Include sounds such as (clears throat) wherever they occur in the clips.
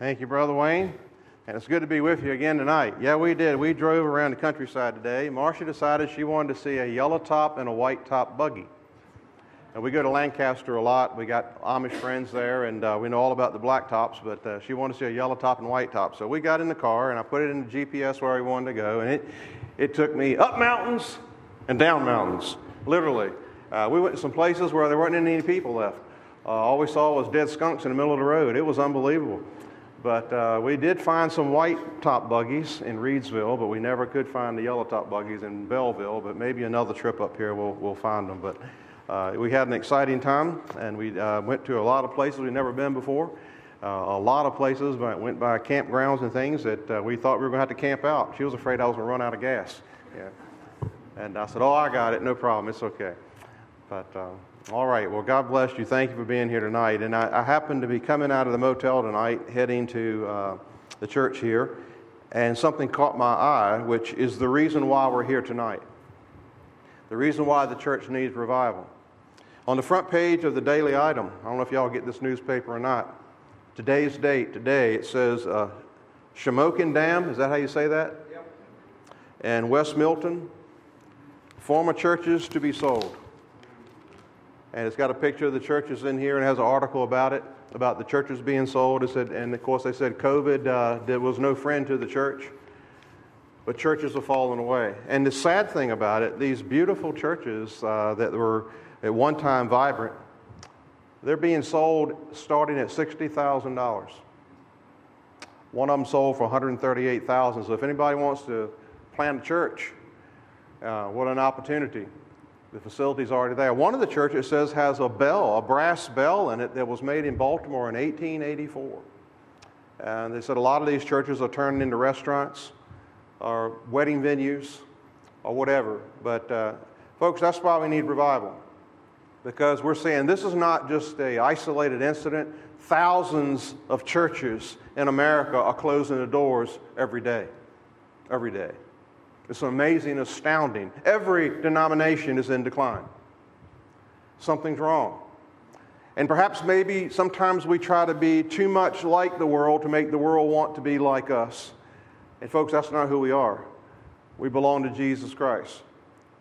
Thank you, Brother Wayne. And it's good to be with you again tonight. Yeah, we did. We drove around the countryside today. Marcia decided she wanted to see a yellow top and a white top buggy. And we go to Lancaster a lot. We got Amish friends there, and uh, we know all about the black tops, but uh, she wanted to see a yellow top and white top. So we got in the car, and I put it in the GPS where we wanted to go, and it, it took me up mountains and down mountains, literally. Uh, we went to some places where there weren't any people left. Uh, all we saw was dead skunks in the middle of the road. It was unbelievable. But uh, we did find some white top buggies in Reedsville, but we never could find the yellow top buggies in Belleville. But maybe another trip up here we'll, we'll find them. But uh, we had an exciting time, and we uh, went to a lot of places we've never been before. Uh, a lot of places, but went by campgrounds and things that uh, we thought we were going to have to camp out. She was afraid I was going to run out of gas. Yeah. And I said, Oh, I got it. No problem. It's okay. But. Uh, all right. Well, God bless you. Thank you for being here tonight. And I, I happened to be coming out of the motel tonight, heading to uh, the church here, and something caught my eye, which is the reason why we're here tonight. The reason why the church needs revival. On the front page of the daily item, I don't know if y'all get this newspaper or not. Today's date, today, it says uh, Shamokin Dam. Is that how you say that? Yep. And West Milton, former churches to be sold and it's got a picture of the churches in here and has an article about it about the churches being sold. It said, and of course they said COVID uh, there was no friend to the church, but churches have fallen away. And the sad thing about it, these beautiful churches uh, that were at one time vibrant, they're being sold starting at sixty thousand dollars. One of them sold for one hundred thirty-eight thousand. So if anybody wants to plant a church, uh, what an opportunity! The facility's already there. One of the churches says has a bell, a brass bell in it that was made in Baltimore in 1884. And they said a lot of these churches are turning into restaurants or wedding venues or whatever. But uh, folks, that's why we need revival. Because we're saying this is not just a isolated incident. Thousands of churches in America are closing the doors every day. Every day. It's amazing, astounding. Every denomination is in decline. Something's wrong. And perhaps maybe sometimes we try to be too much like the world to make the world want to be like us. And folks, that's not who we are. We belong to Jesus Christ.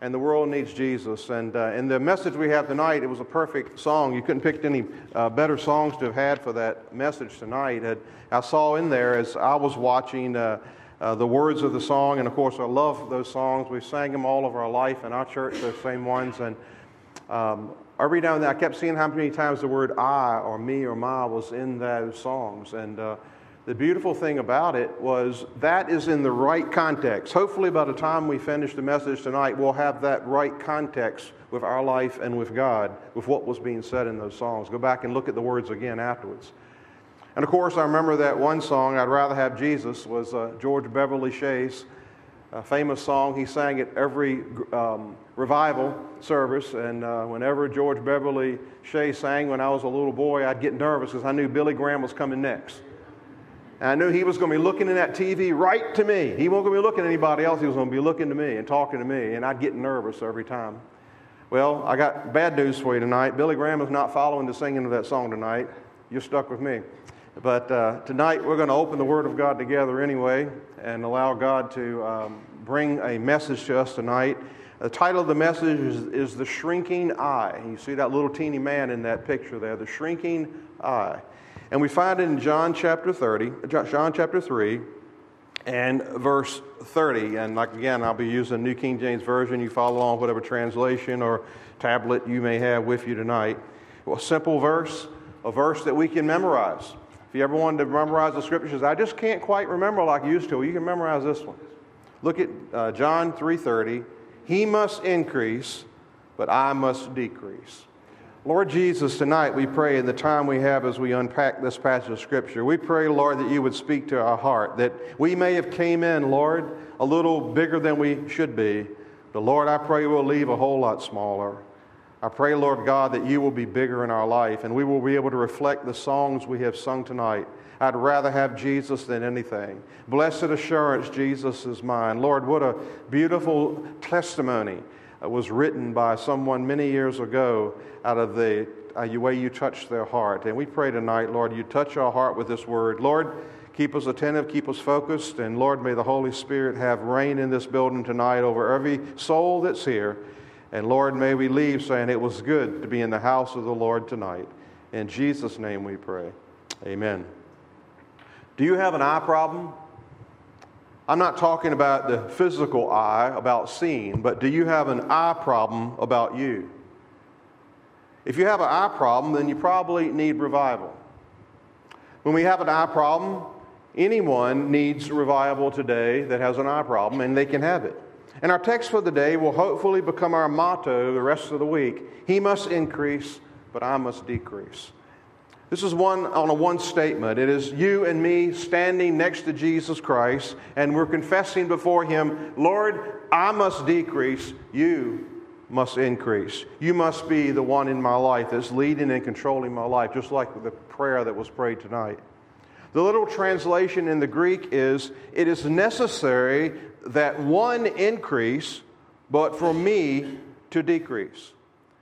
And the world needs Jesus. And uh, in the message we have tonight, it was a perfect song. You couldn't pick any uh, better songs to have had for that message tonight. And I saw in there as I was watching. Uh, uh, the words of the song. And of course, I love those songs. We've sang them all of our life in our church, those same ones. And um, every now and then, I kept seeing how many times the word I or me or my was in those songs. And uh, the beautiful thing about it was that is in the right context. Hopefully, by the time we finish the message tonight, we'll have that right context with our life and with God, with what was being said in those songs. Go back and look at the words again afterwards. And of course, I remember that one song, I'd Rather Have Jesus, was uh, George Beverly Shea's a famous song. He sang at every um, revival service. And uh, whenever George Beverly Shea sang when I was a little boy, I'd get nervous because I knew Billy Graham was coming next. And I knew he was going to be looking in that TV right to me. He wasn't going to be looking at anybody else. He was going to be looking to me and talking to me. And I'd get nervous every time. Well, I got bad news for you tonight. Billy Graham is not following the singing of that song tonight. You're stuck with me. But uh, tonight we're going to open the Word of God together anyway and allow God to um, bring a message to us tonight. The title of the message is, is, The Shrinking Eye. You see that little teeny man in that picture there, the shrinking eye. And we find it in John chapter 30, John chapter 3, and verse 30. And like again, I'll be using New King James Version. You follow along whatever translation or tablet you may have with you tonight. Well, simple verse, a verse that we can memorize. If you ever wanted to memorize the scriptures, I just can't quite remember like I used to. Well, you can memorize this one. Look at uh, John 3:30. He must increase, but I must decrease. Lord Jesus, tonight we pray in the time we have as we unpack this passage of Scripture, we pray, Lord, that you would speak to our heart, that we may have came in, Lord, a little bigger than we should be. But Lord, I pray we'll leave a whole lot smaller. I pray, Lord God, that you will be bigger in our life and we will be able to reflect the songs we have sung tonight. I'd rather have Jesus than anything. Blessed assurance, Jesus is mine. Lord, what a beautiful testimony was written by someone many years ago out of the uh, way you touch their heart. And we pray tonight, Lord, you touch our heart with this word. Lord, keep us attentive, keep us focused, and Lord, may the Holy Spirit have reign in this building tonight over every soul that's here. And Lord, may we leave saying it was good to be in the house of the Lord tonight. In Jesus' name we pray. Amen. Do you have an eye problem? I'm not talking about the physical eye, about seeing, but do you have an eye problem about you? If you have an eye problem, then you probably need revival. When we have an eye problem, anyone needs revival today that has an eye problem, and they can have it. And our text for the day will hopefully become our motto the rest of the week He must increase, but I must decrease. This is one on a one statement. It is you and me standing next to Jesus Christ, and we're confessing before Him, Lord, I must decrease, you must increase. You must be the one in my life that's leading and controlling my life, just like the prayer that was prayed tonight. The literal translation in the Greek is It is necessary that one increase, but for me to decrease.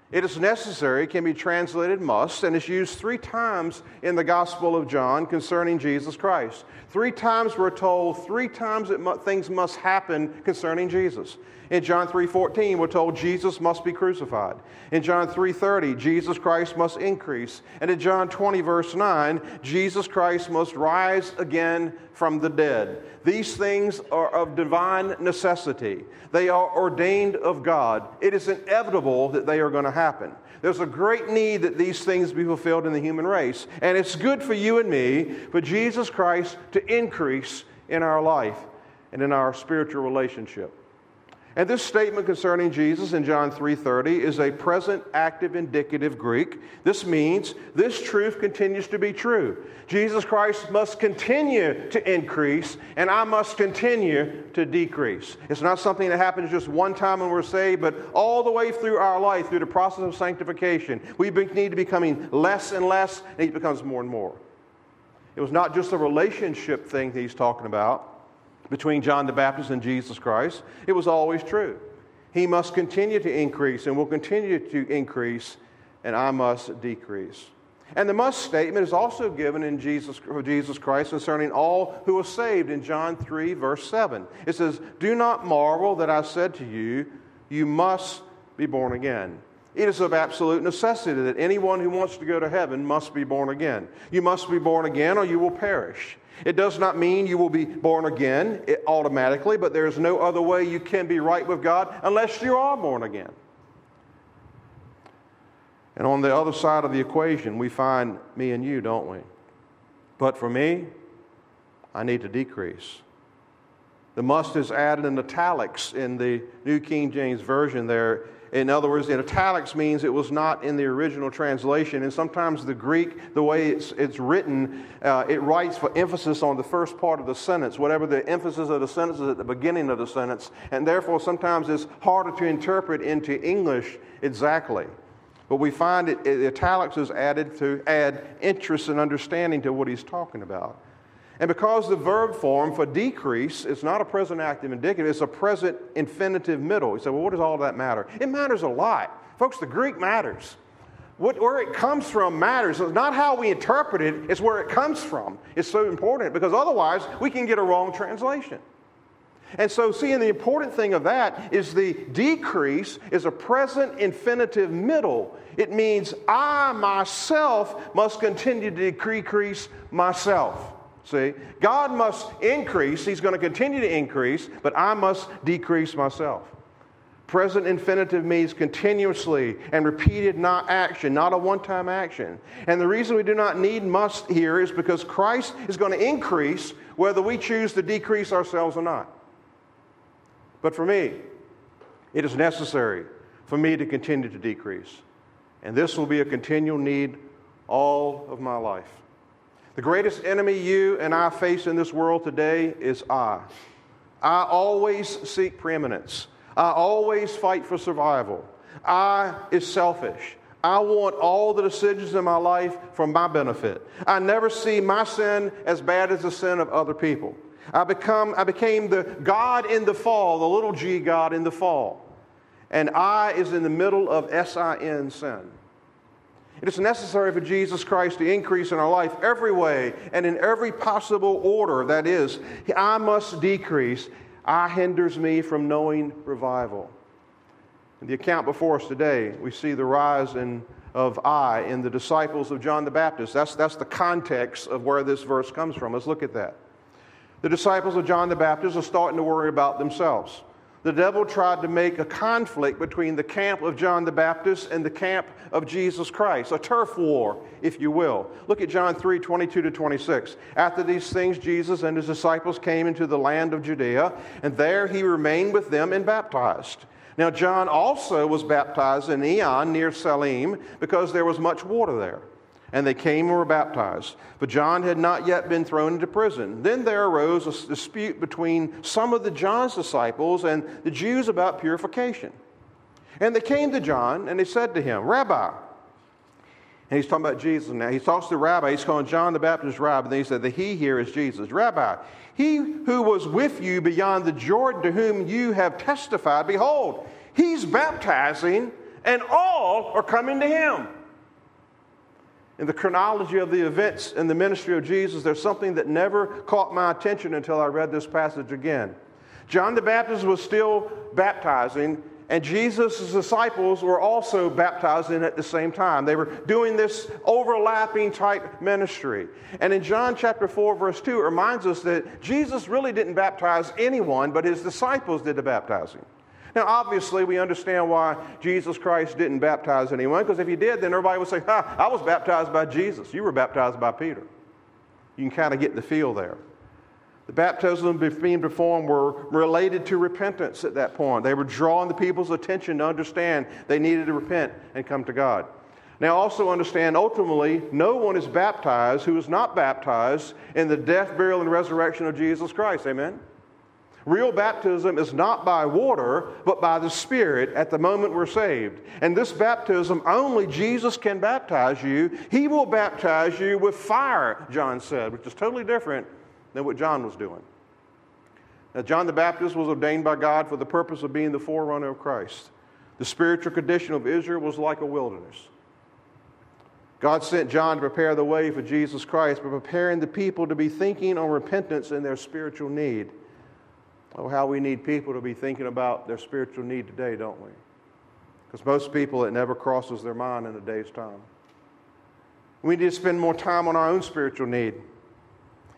It is necessary, can be translated must, and is used three times in the Gospel of John concerning Jesus Christ. Three times we're told, three times mu- things must happen concerning Jesus. In John 3:14, we're told Jesus must be crucified. In John 3:30, Jesus Christ must increase. And in John 20 verse 9, Jesus Christ must rise again from the dead. These things are of divine necessity. They are ordained of God. It is inevitable that they are going to happen. There's a great need that these things be fulfilled in the human race. And it's good for you and me, for Jesus Christ to increase in our life and in our spiritual relationship. And this statement concerning Jesus in John 3:30 is a present active indicative Greek. This means this truth continues to be true. Jesus Christ must continue to increase and I must continue to decrease. It's not something that happens just one time when we're saved, but all the way through our life through the process of sanctification. We need to be becoming less and less and he becomes more and more. It was not just a relationship thing that he's talking about between John the Baptist and Jesus Christ, it was always true. He must continue to increase and will continue to increase, and I must decrease. And the must statement is also given in Jesus, Jesus Christ concerning all who are saved in John 3, verse 7. It says, Do not marvel that I said to you, You must be born again. It is of absolute necessity that anyone who wants to go to heaven must be born again. You must be born again or you will perish. It does not mean you will be born again eh, automatically, but there is no other way you can be right with God unless you are born again. And on the other side of the equation, we find me and you, don't we? But for me, I need to decrease. The must is added in italics in the New King James Version there in other words, in italics means it was not in the original translation. And sometimes the Greek, the way it's, it's written, uh, it writes for emphasis on the first part of the sentence, whatever the emphasis of the sentence is at the beginning of the sentence. And therefore, sometimes it's harder to interpret into English exactly. But we find it, it italics is added to add interest and understanding to what he's talking about. And because the verb form for decrease is not a present active indicative, it's a present infinitive middle. You say, well, what does all that matter? It matters a lot. Folks, the Greek matters. What, where it comes from matters. It's not how we interpret it, it's where it comes from. It's so important because otherwise we can get a wrong translation. And so, seeing the important thing of that is the decrease is a present infinitive middle. It means I myself must continue to decrease myself. See, God must increase, He's going to continue to increase, but I must decrease myself. Present infinitive means continuously and repeated not action, not a one time action. And the reason we do not need must here is because Christ is going to increase whether we choose to decrease ourselves or not. But for me, it is necessary for me to continue to decrease. And this will be a continual need all of my life. The greatest enemy you and I face in this world today is I. I always seek preeminence. I always fight for survival. I is selfish. I want all the decisions in my life for my benefit. I never see my sin as bad as the sin of other people. I, become, I became the God in the fall, the little g God in the fall. And I is in the middle of S I N sin. It is necessary for Jesus Christ to increase in our life every way and in every possible order. That is, I must decrease. I hinders me from knowing revival. In the account before us today, we see the rise in, of I in the disciples of John the Baptist. That's, that's the context of where this verse comes from. Let's look at that. The disciples of John the Baptist are starting to worry about themselves the devil tried to make a conflict between the camp of John the Baptist and the camp of Jesus Christ, a turf war, if you will. Look at John 3 22 to 26. After these things, Jesus and his disciples came into the land of Judea, and there he remained with them and baptized. Now, John also was baptized in Aenon near Salim because there was much water there and they came and were baptized. But John had not yet been thrown into prison. Then there arose a dispute between some of the John's disciples and the Jews about purification. And they came to John and they said to him, Rabbi, and he's talking about Jesus now. He talks to the rabbi. He's calling John the Baptist rabbi. And then he said, The he here is Jesus. Rabbi, he who was with you beyond the Jordan, to whom you have testified, behold, he's baptizing, and all are coming to him in the chronology of the events in the ministry of Jesus, there's something that never caught my attention until I read this passage again. John the Baptist was still baptizing, and Jesus' disciples were also baptizing at the same time. They were doing this overlapping type ministry. And in John chapter 4, verse 2, it reminds us that Jesus really didn't baptize anyone, but his disciples did the baptizing. Now, obviously, we understand why Jesus Christ didn't baptize anyone, because if he did, then everybody would say, Ha, I was baptized by Jesus. You were baptized by Peter. You can kind of get the feel there. The baptism being performed were related to repentance at that point. They were drawing the people's attention to understand they needed to repent and come to God. Now, also understand ultimately, no one is baptized who is not baptized in the death, burial, and resurrection of Jesus Christ. Amen? Real baptism is not by water, but by the Spirit at the moment we're saved. And this baptism, only Jesus can baptize you. He will baptize you with fire, John said, which is totally different than what John was doing. Now, John the Baptist was ordained by God for the purpose of being the forerunner of Christ. The spiritual condition of Israel was like a wilderness. God sent John to prepare the way for Jesus Christ by preparing the people to be thinking on repentance and their spiritual need. Oh, how we need people to be thinking about their spiritual need today, don't we? Because most people, it never crosses their mind in a day's time. We need to spend more time on our own spiritual need.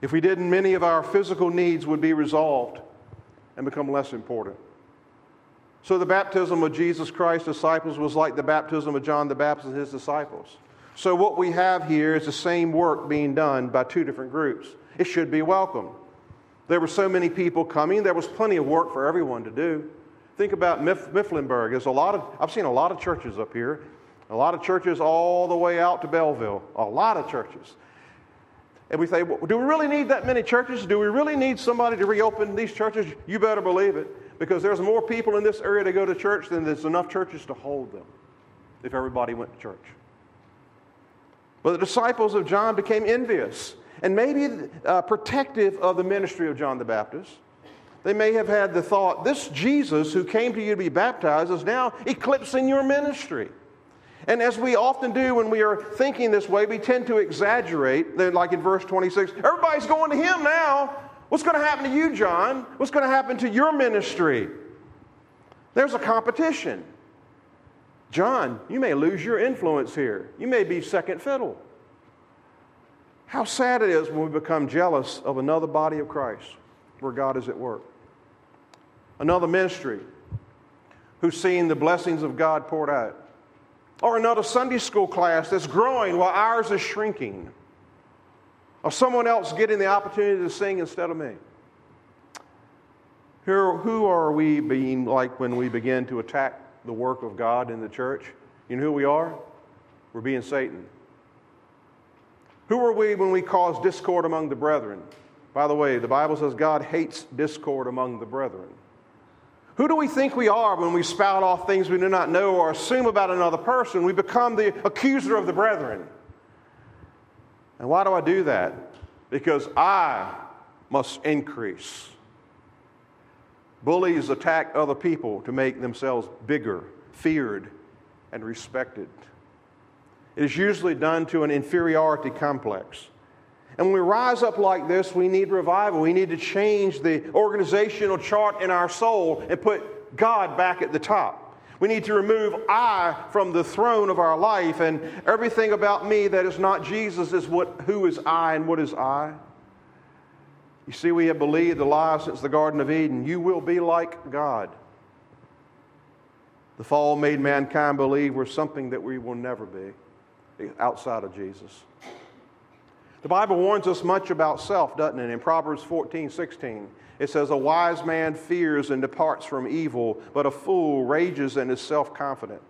If we didn't, many of our physical needs would be resolved and become less important. So, the baptism of Jesus Christ's disciples was like the baptism of John the Baptist and his disciples. So, what we have here is the same work being done by two different groups. It should be welcome. There were so many people coming, there was plenty of work for everyone to do. Think about Miff- Mifflinburg. There's a lot of, I've seen a lot of churches up here, a lot of churches all the way out to Belleville, a lot of churches. And we say, well, do we really need that many churches? Do we really need somebody to reopen these churches? You better believe it, because there's more people in this area to go to church than there's enough churches to hold them if everybody went to church. But the disciples of John became envious and maybe uh, protective of the ministry of John the Baptist. They may have had the thought, this Jesus who came to you to be baptized is now eclipsing your ministry. And as we often do when we are thinking this way, we tend to exaggerate. Like in verse 26, everybody's going to him now. What's going to happen to you, John? What's going to happen to your ministry? There's a competition. John, you may lose your influence here. You may be second fiddle. How sad it is when we become jealous of another body of Christ where God is at work. Another ministry who's seeing the blessings of God poured out. Or another Sunday school class that's growing while ours is shrinking. Or someone else getting the opportunity to sing instead of me. Who, who are we being like when we begin to attack the work of God in the church? You know who we are? We're being Satan. Who are we when we cause discord among the brethren? By the way, the Bible says God hates discord among the brethren. Who do we think we are when we spout off things we do not know or assume about another person? We become the accuser of the brethren. And why do I do that? Because I must increase. Bullies attack other people to make themselves bigger, feared, and respected. It is usually done to an inferiority complex. And when we rise up like this, we need revival. We need to change the organizational chart in our soul and put God back at the top. We need to remove I from the throne of our life, and everything about me that is not Jesus is what, who is I and what is I. You see, we have believed the lie since the Garden of Eden you will be like God. The fall made mankind believe we're something that we will never be outside of Jesus. The Bible warns us much about self, doesn't it? In Proverbs 14, 16, it says, A wise man fears and departs from evil, but a fool rages and is self confident.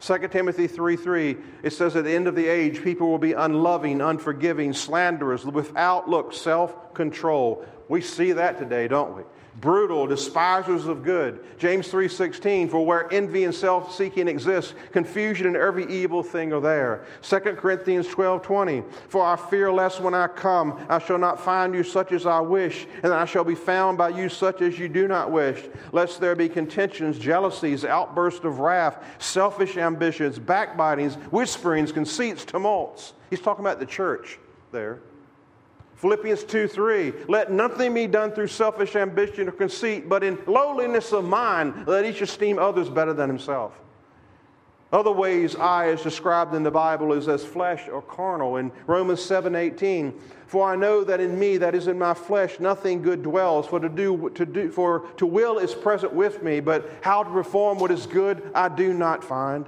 2 Timothy 3 3, it says, At the end of the age, people will be unloving, unforgiving, slanderers, without look, self control. We see that today, don't we? Brutal, despisers of good. James 3:16 for where envy and self-seeking exist, confusion and every evil thing are there. 2 Corinthians 12:20 for I fear lest when I come I shall not find you such as I wish, and that I shall be found by you such as you do not wish, lest there be contentions, jealousies, outbursts of wrath, selfish ambitions, backbitings, whisperings, conceits, tumults. He's talking about the church there. Philippians 2 3, let nothing be done through selfish ambition or conceit, but in lowliness of mind, let each esteem others better than himself. Other ways I is described in the Bible is as flesh or carnal. In Romans 7 18, for I know that in me, that is in my flesh, nothing good dwells. For to do, to do, for to will is present with me, but how to perform what is good I do not find.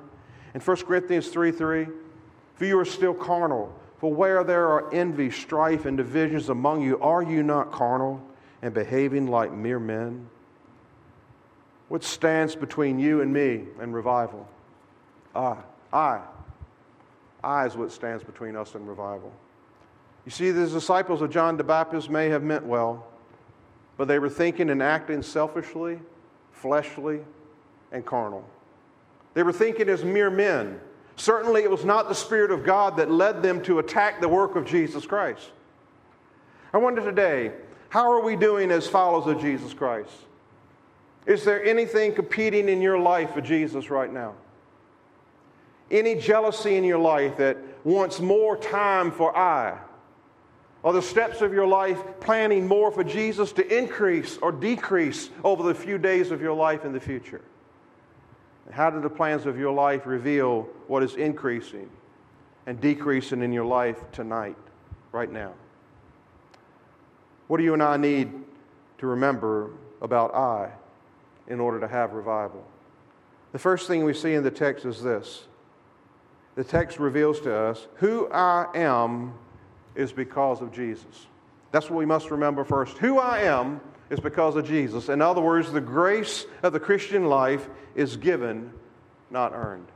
In 1 Corinthians 3 3, for you are still carnal. For where there are envy, strife, and divisions among you, are you not carnal and behaving like mere men? What stands between you and me and revival? I. I. I is what stands between us and revival. You see, the disciples of John the Baptist may have meant well, but they were thinking and acting selfishly, fleshly, and carnal. They were thinking as mere men Certainly, it was not the Spirit of God that led them to attack the work of Jesus Christ. I wonder today, how are we doing as followers of Jesus Christ? Is there anything competing in your life for Jesus right now? Any jealousy in your life that wants more time for I? Are the steps of your life planning more for Jesus to increase or decrease over the few days of your life in the future? How do the plans of your life reveal what is increasing and decreasing in your life tonight, right now? What do you and I need to remember about I in order to have revival? The first thing we see in the text is this the text reveals to us who I am is because of Jesus. That's what we must remember first. Who I am is because of Jesus. In other words, the grace of the Christian life is given, not earned.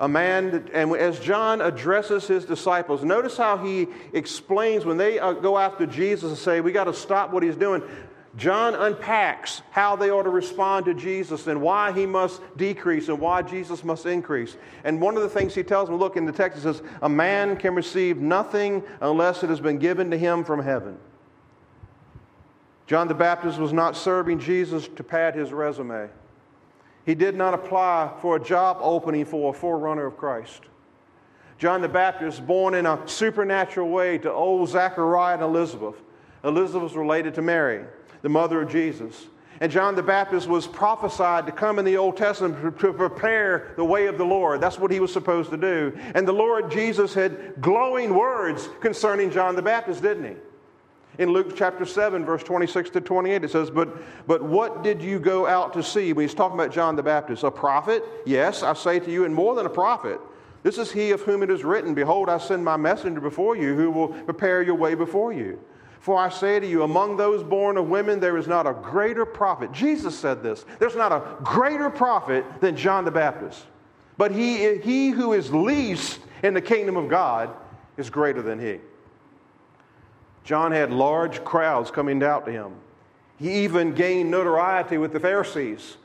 A man, and as John addresses his disciples, notice how he explains when they uh, go after Jesus and say, We got to stop what he's doing. John unpacks how they ought to respond to Jesus and why he must decrease and why Jesus must increase. And one of the things he tells them look, in the text, it says, A man can receive nothing unless it has been given to him from heaven. John the Baptist was not serving Jesus to pad his resume. He did not apply for a job opening for a forerunner of Christ. John the Baptist, born in a supernatural way to old Zachariah and Elizabeth. Elizabeth was related to Mary, the mother of Jesus. And John the Baptist was prophesied to come in the Old Testament to prepare the way of the Lord. That's what he was supposed to do. And the Lord Jesus had glowing words concerning John the Baptist, didn't he? In Luke chapter 7, verse 26 to 28, it says, but, but what did you go out to see? When he's talking about John the Baptist, a prophet? Yes, I say to you, and more than a prophet. This is he of whom it is written, Behold, I send my messenger before you, who will prepare your way before you. For I say to you, among those born of women, there is not a greater prophet. Jesus said this. There's not a greater prophet than John the Baptist. But he, he who is least in the kingdom of God is greater than he. John had large crowds coming out to him. He even gained notoriety with the Pharisees.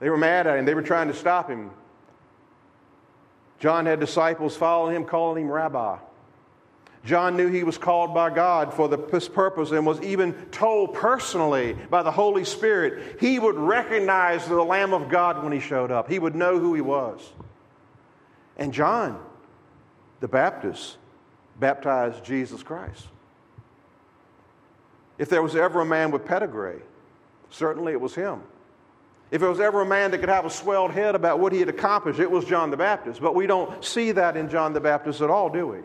They were mad at him, they were trying to stop him. John had disciples following him, calling him rabbi. John knew he was called by God for this purpose and was even told personally by the Holy Spirit he would recognize the Lamb of God when he showed up. He would know who he was. And John the Baptist baptized Jesus Christ. If there was ever a man with pedigree, certainly it was him. If there was ever a man that could have a swelled head about what he had accomplished, it was John the Baptist. But we don't see that in John the Baptist at all, do we?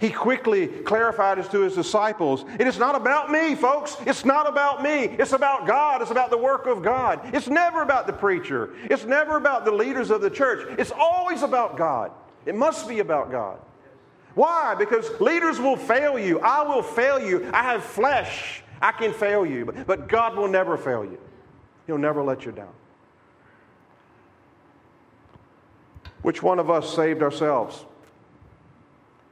He quickly clarified this to his disciples. It is not about me, folks. It's not about me. It's about God. It's about the work of God. It's never about the preacher. It's never about the leaders of the church. It's always about God. It must be about God. Why? Because leaders will fail you. I will fail you. I have flesh. I can fail you. But, but God will never fail you, He'll never let you down. Which one of us saved ourselves?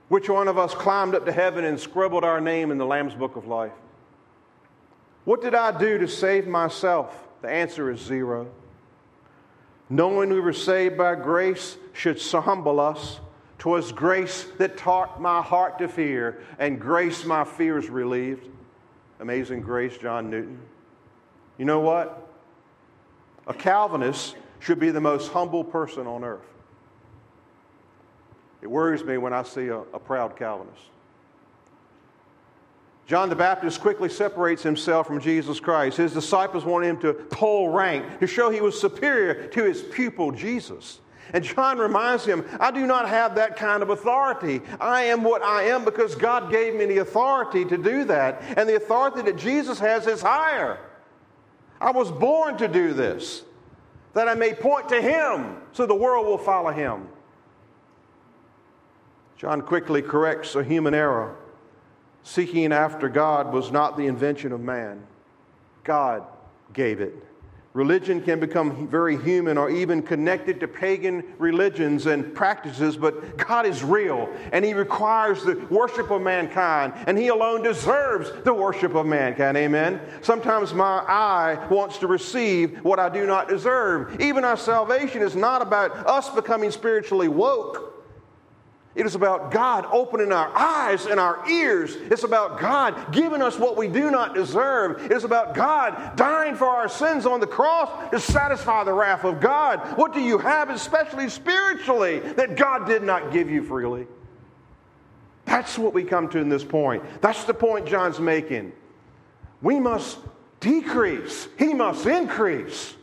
Which one of us climbed up to heaven and scribbled our name in the Lamb's Book of Life? What did I do to save myself? The answer is zero. Knowing we were saved by grace should humble us. Twas grace that taught my heart to fear, and grace my fears relieved. Amazing grace, John Newton. You know what? A Calvinist should be the most humble person on earth. It worries me when I see a, a proud Calvinist. John the Baptist quickly separates himself from Jesus Christ. His disciples want him to pull rank, to show he was superior to his pupil, Jesus. And John reminds him, I do not have that kind of authority. I am what I am because God gave me the authority to do that. And the authority that Jesus has is higher. I was born to do this, that I may point to Him so the world will follow Him. John quickly corrects a human error. Seeking after God was not the invention of man, God gave it. Religion can become very human or even connected to pagan religions and practices, but God is real and He requires the worship of mankind, and He alone deserves the worship of mankind. Amen. Sometimes my eye wants to receive what I do not deserve. Even our salvation is not about us becoming spiritually woke. It is about God opening our eyes and our ears. It's about God giving us what we do not deserve. It is about God dying for our sins on the cross to satisfy the wrath of God. What do you have, especially spiritually, that God did not give you freely? That's what we come to in this point. That's the point John's making. We must decrease, he must increase.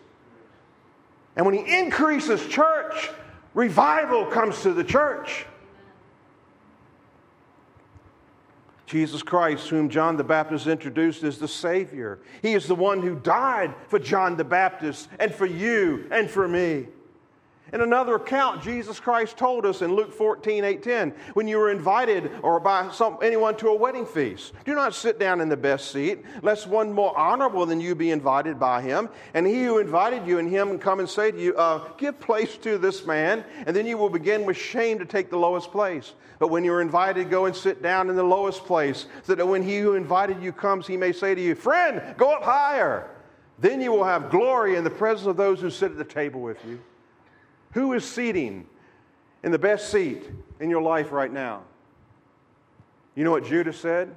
And when he increases church, revival comes to the church. Jesus Christ, whom John the Baptist introduced as the Savior. He is the one who died for John the Baptist and for you and for me. In another account, Jesus Christ told us in Luke 14, 8, 10, when you were invited or by some, anyone to a wedding feast, do not sit down in the best seat, lest one more honorable than you be invited by him. And he who invited you and him come and say to you, uh, Give place to this man, and then you will begin with shame to take the lowest place. But when you're invited, go and sit down in the lowest place, so that when he who invited you comes, he may say to you, Friend, go up higher. Then you will have glory in the presence of those who sit at the table with you. Who is seating in the best seat in your life right now? You know what Judas said?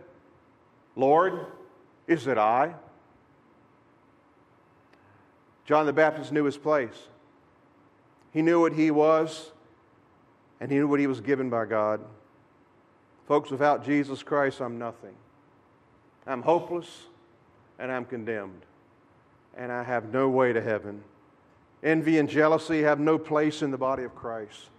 Lord, is it I? John the Baptist knew his place. He knew what he was, and he knew what he was given by God. Folks, without Jesus Christ, I'm nothing. I'm hopeless and I'm condemned, and I have no way to heaven. Envy and jealousy have no place in the body of Christ.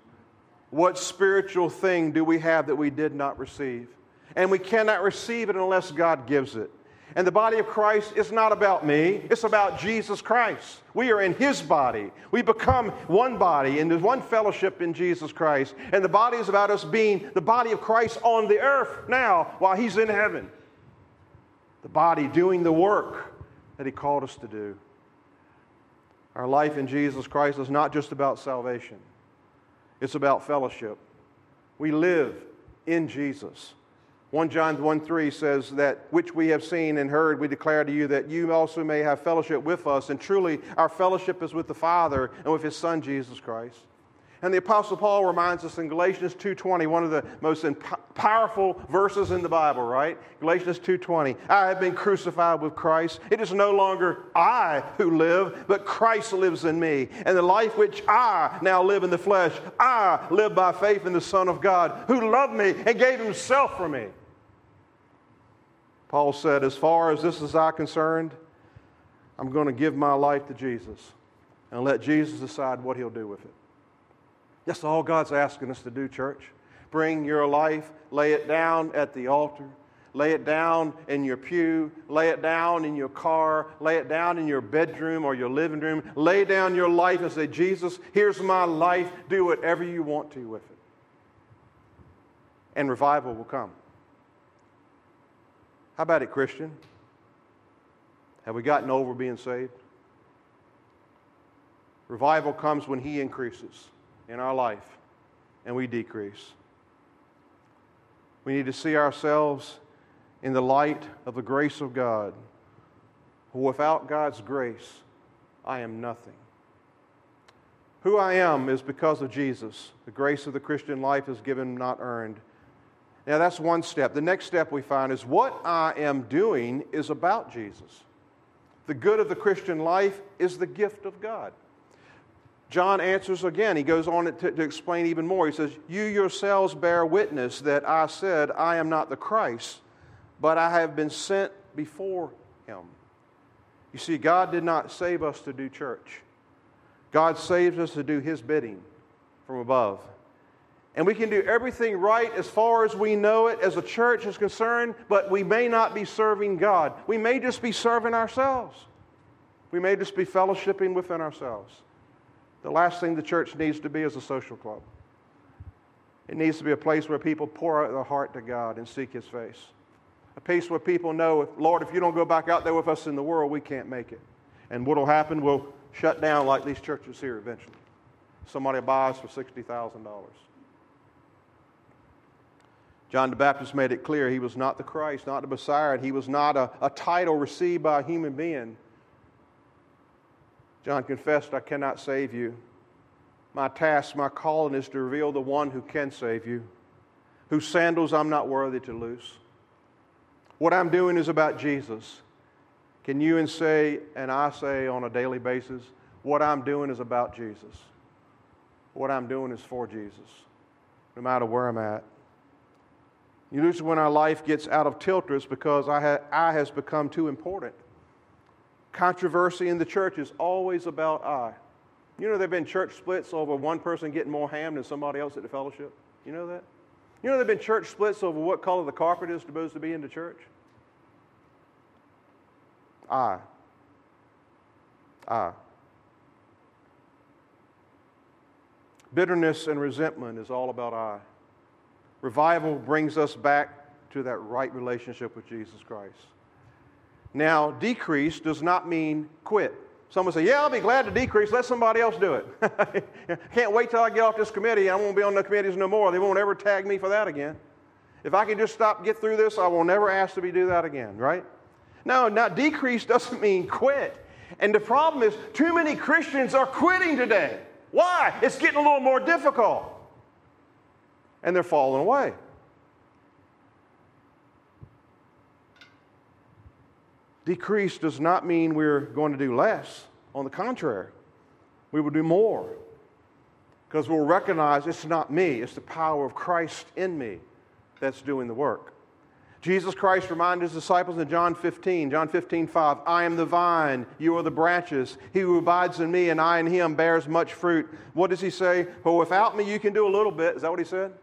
What spiritual thing do we have that we did not receive? And we cannot receive it unless God gives it. And the body of Christ is not about me, it's about Jesus Christ. We are in His body. We become one body, and there's one fellowship in Jesus Christ. And the body is about us being the body of Christ on the earth now while He's in heaven. The body doing the work that He called us to do. Our life in Jesus Christ is not just about salvation, it's about fellowship. We live in Jesus. 1 John 1 3 says that which we have seen and heard, we declare to you that you also may have fellowship with us. And truly, our fellowship is with the Father and with His Son, Jesus Christ. And the Apostle Paul reminds us in Galatians 2.20, one of the most powerful verses in the Bible, right? Galatians 2:20. I have been crucified with Christ. It is no longer I who live, but Christ lives in me. And the life which I now live in the flesh, I live by faith in the Son of God, who loved me and gave himself for me. Paul said, As far as this is I concerned, I'm going to give my life to Jesus and let Jesus decide what he'll do with it. That's all God's asking us to do, church. Bring your life, lay it down at the altar, lay it down in your pew, lay it down in your car, lay it down in your bedroom or your living room. Lay down your life and say, Jesus, here's my life. Do whatever you want to with it. And revival will come. How about it, Christian? Have we gotten over being saved? Revival comes when He increases in our life and we decrease. We need to see ourselves in the light of the grace of God. Without God's grace, I am nothing. Who I am is because of Jesus. The grace of the Christian life is given, not earned. Now, that's one step. The next step we find is what I am doing is about Jesus. The good of the Christian life is the gift of God. John answers again. He goes on to, to, explain even more. He says, You yourselves bear witness that I said, I am not the Christ, but I have been sent before him. You see, God did not save us to do church, God saves us to do his bidding from above. And we can do everything right as far as we know it as a church is concerned, but we may not be serving God. We may just be serving ourselves. We may just be fellowshipping within ourselves. The last thing the church needs to be is a social club. It needs to be a place where people pour out their heart to God and seek His face. A place where people know, Lord, if you don't go back out there with us in the world, we can't make it. And what will happen? We'll shut down like these churches here eventually. Somebody buys for $60,000. John the Baptist made it clear he was not the Christ, not the Messiah, he was not a, a title received by a human being. John confessed, I cannot save you. My task, my calling is to reveal the one who can save you, whose sandals I'm not worthy to loose. What I'm doing is about Jesus. Can you and say, and I say on a daily basis, what I'm doing is about Jesus. What I'm doing is for Jesus, no matter where I'm at. Usually, when our life gets out of tilter, it's because I, ha- I has become too important. Controversy in the church is always about I. You know, there have been church splits over one person getting more ham than somebody else at the fellowship. You know that? You know, there have been church splits over what color the carpet is supposed to be in the church. I. I. Bitterness and resentment is all about I. Revival brings us back to that right relationship with Jesus Christ. Now, decrease does not mean quit. Someone say, Yeah, I'll be glad to decrease. Let somebody else do it. (laughs) Can't wait till I get off this committee. I won't be on the committees no more. They won't ever tag me for that again. If I can just stop, get through this, I will never ask to be do that again, right? No, now decrease (laughs) doesn't mean quit. And the problem is, too many Christians are quitting today. Why? It's getting a little more difficult. And they're falling away. Decrease does not mean we're going to do less. On the contrary, we will do more because we'll recognize it's not me, it's the power of Christ in me that's doing the work. Jesus Christ reminded his disciples in John 15, John 15, 5, I am the vine, you are the branches. He who abides in me and I in him bears much fruit. What does he say? Well, without me you can do a little bit. Is that what he said?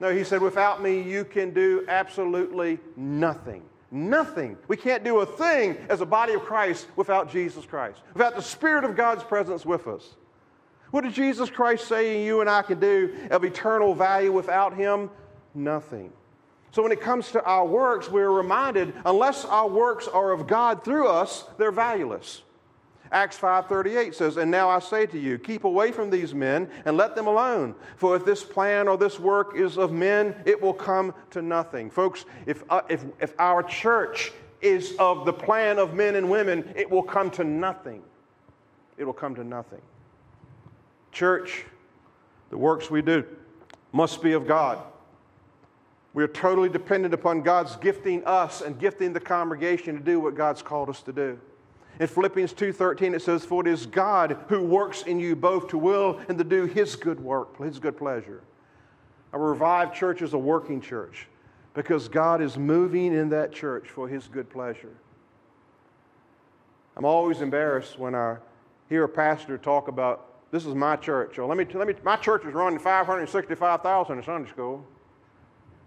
No, he said, without me you can do absolutely nothing. Nothing. We can't do a thing as a body of Christ without Jesus Christ, without the Spirit of God's presence with us. What did Jesus Christ say you and I can do of eternal value without Him? Nothing. So when it comes to our works, we're reminded unless our works are of God through us, they're valueless. Acts 5:38 says, "And now I say to you, keep away from these men and let them alone, for if this plan or this work is of men, it will come to nothing." Folks, if uh, if if our church is of the plan of men and women, it will come to nothing. It will come to nothing. Church, the works we do must be of God. We are totally dependent upon God's gifting us and gifting the congregation to do what God's called us to do. In Philippians 2:13 it says for it is God who works in you both to will and to do his good work, his good pleasure. A revived church is a working church because God is moving in that church for his good pleasure. I'm always embarrassed when I hear a pastor talk about this is my church. Or let me, let me my church is running 565,000 in Sunday school.